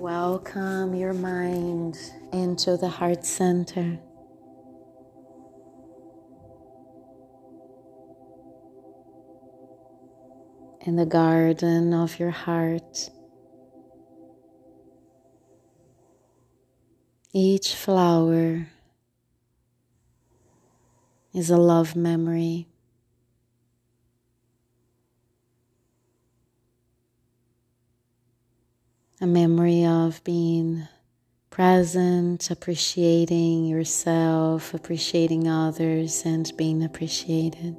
Welcome your mind into the heart center. In the garden of your heart. Each flower is a love memory. A memory of being present, appreciating yourself, appreciating others, and being appreciated.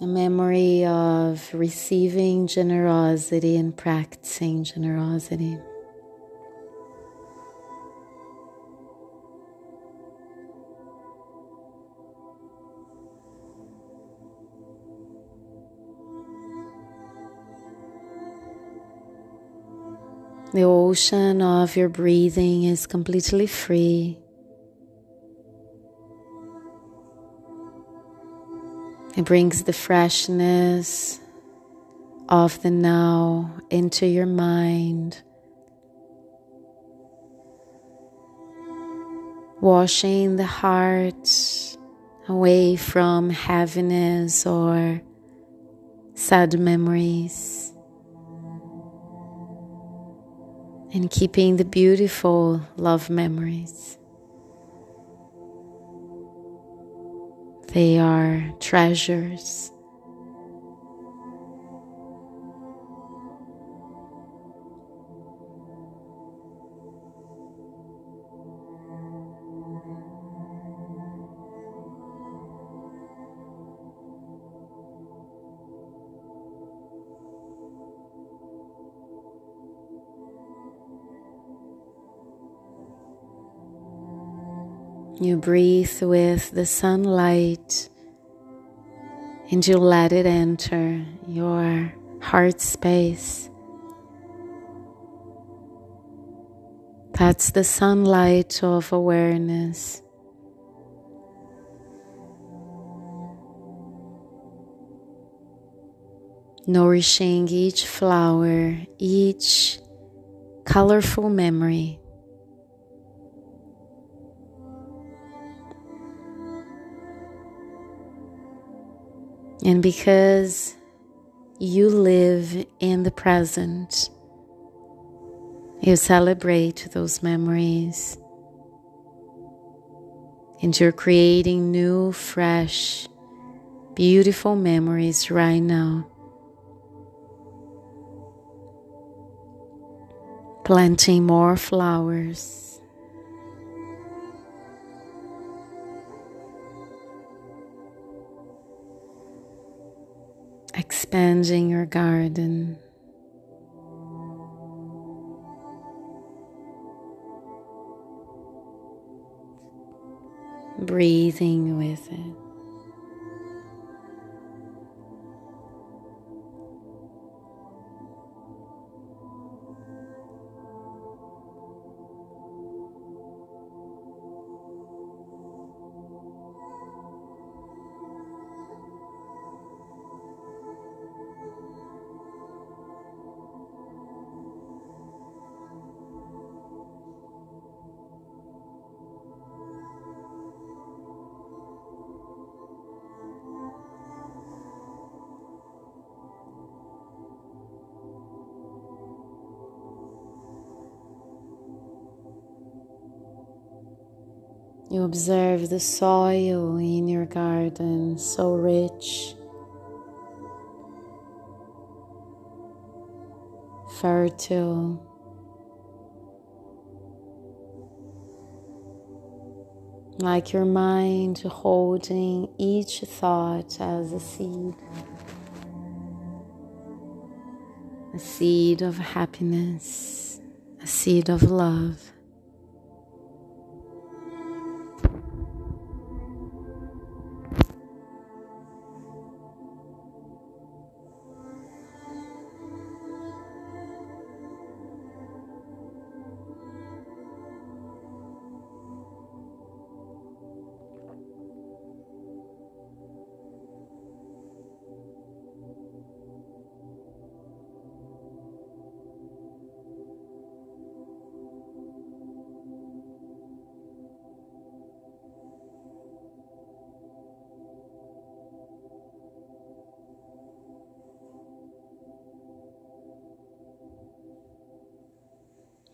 A memory of receiving generosity and practicing generosity. The ocean of your breathing is completely free. It brings the freshness of the now into your mind, washing the heart away from heaviness or sad memories. And keeping the beautiful love memories. They are treasures. You breathe with the sunlight and you let it enter your heart space. That's the sunlight of awareness. Nourishing each flower, each colorful memory. And because you live in the present, you celebrate those memories. And you're creating new, fresh, beautiful memories right now. Planting more flowers. Expanding your garden. Breathing with it. You observe the soil in your garden, so rich, fertile. Like your mind holding each thought as a seed, a seed of happiness, a seed of love.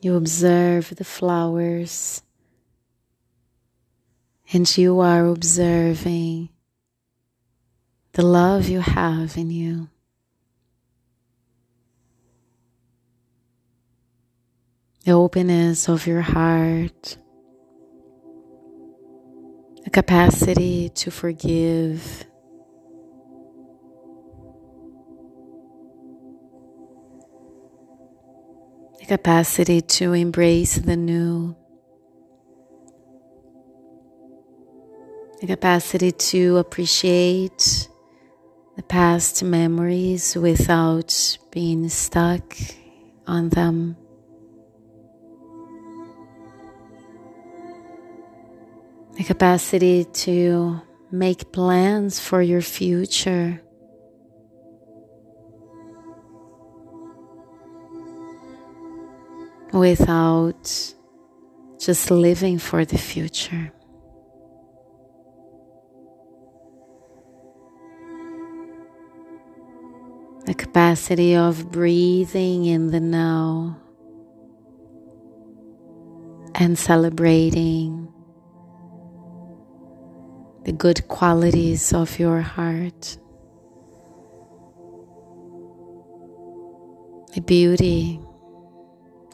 You observe the flowers, and you are observing the love you have in you. The openness of your heart, the capacity to forgive. Capacity to embrace the new. The capacity to appreciate the past memories without being stuck on them. The capacity to make plans for your future. Without just living for the future. the capacity of breathing in the now and celebrating the good qualities of your heart, the beauty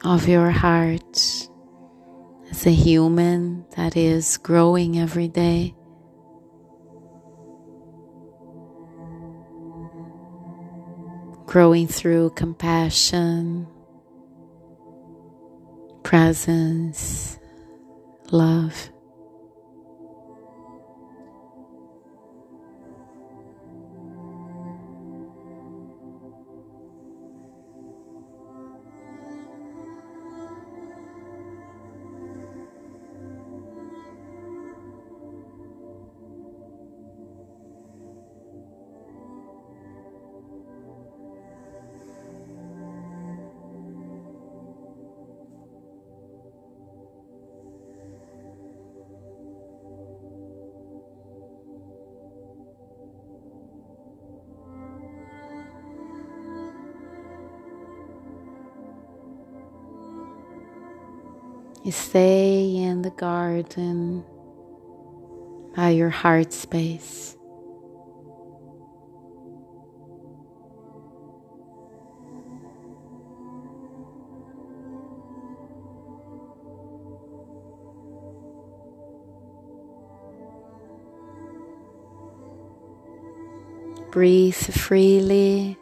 of your heart as a human that is growing every day. growing through compassion, presence, love. You stay in the garden by your heart space. Breathe freely,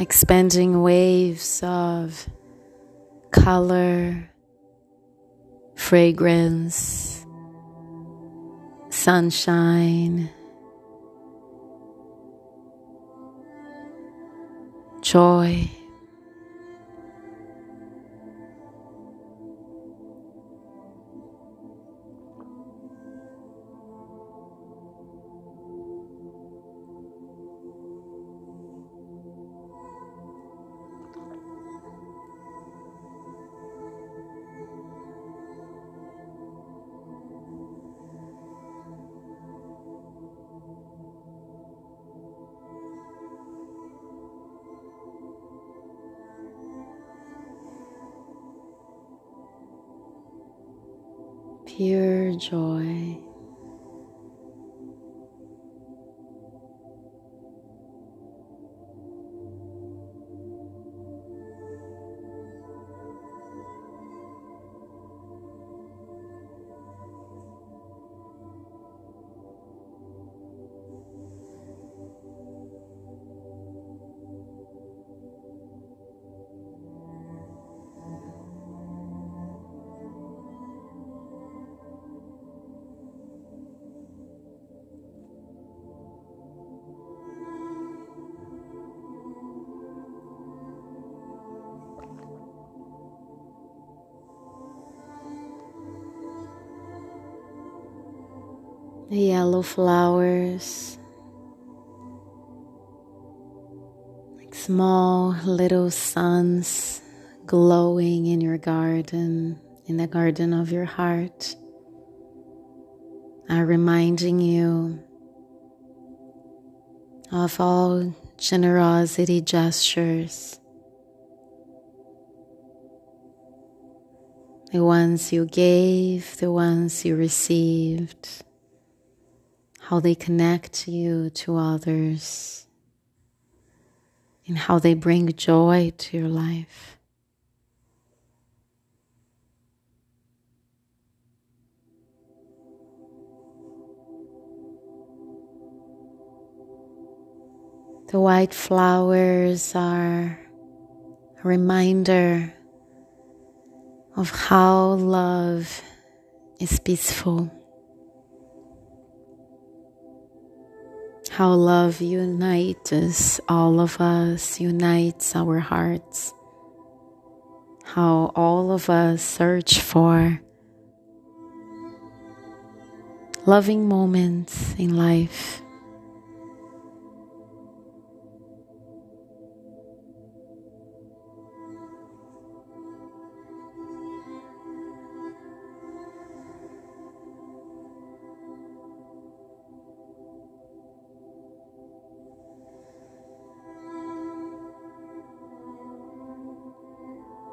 expanding waves of color fragrance, sunshine, joy. Pure joy. The yellow flowers, like small little suns glowing in your garden, in the garden of your heart, are reminding you of all generosity gestures. The ones you gave, the ones you received, how they connect you to others, and how they bring joy to your life. The white flowers are a reminder of how love is peaceful, how love unites all of us, unites our hearts, how all of us search for loving moments in life.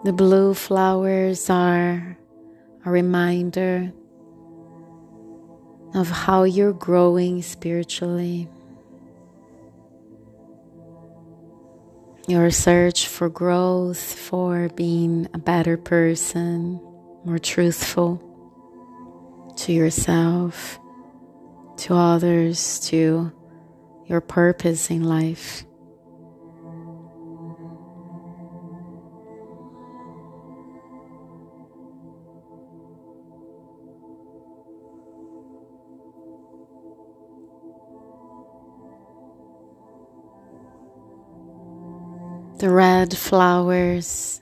The blue flowers are a reminder of how you're growing spiritually. Your search for growth, for being a better person, more truthful to yourself, to others, to your purpose in life. The red flowers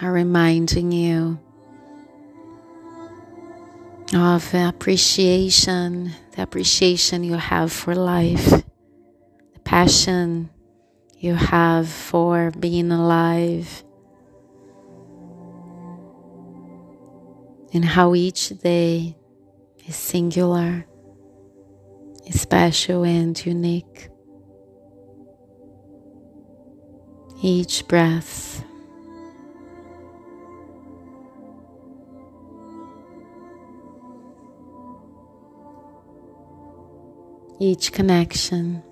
are reminding you of appreciation, the appreciation you have for life, the passion you have for being alive, and how each day is singular, special, and unique. Each breath. Each connection.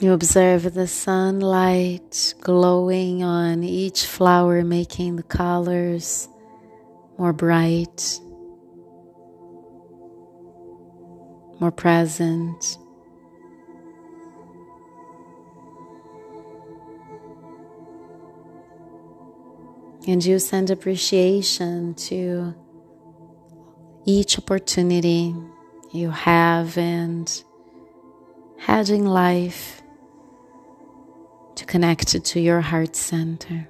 You observe the sunlight glowing on each flower, making the colors more bright, more present. And you send appreciation to each opportunity you have and had in life to connect it to your heart center.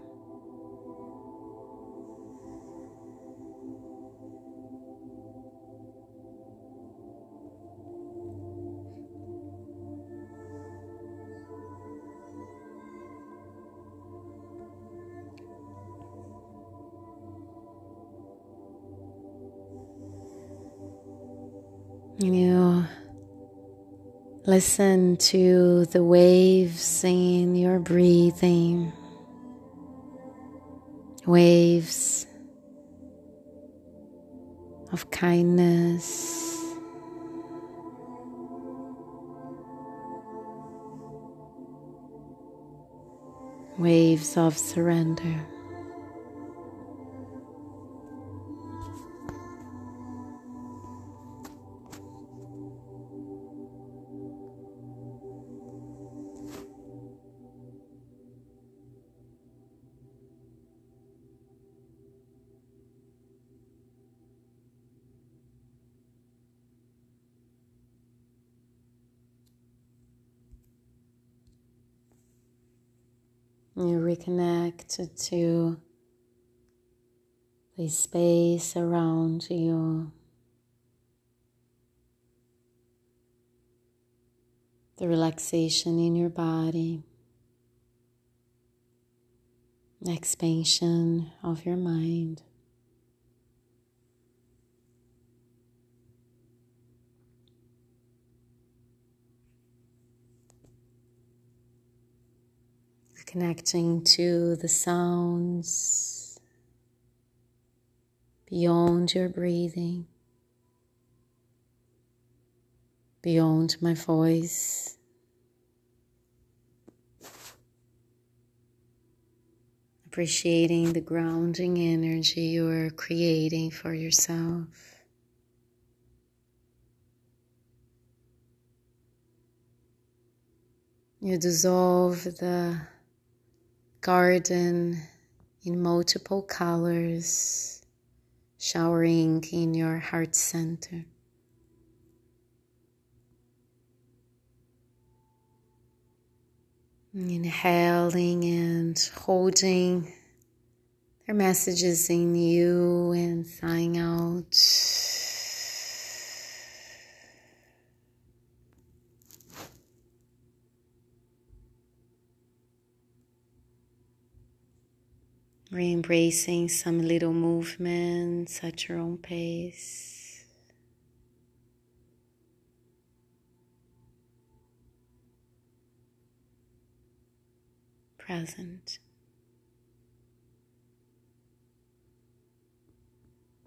You Listen to the waves in your breathing. Waves of kindness. Waves of surrender. You reconnect to the space around you. The relaxation in your body, expansion of your mind. Connecting to the sounds beyond your breathing, beyond my voice. Appreciating the grounding energy you are creating for yourself. You dissolve the garden in multiple colors, showering in your heart center. Inhaling and holding their messages in you and sighing out. Re embracing some little movements at your own pace. Present.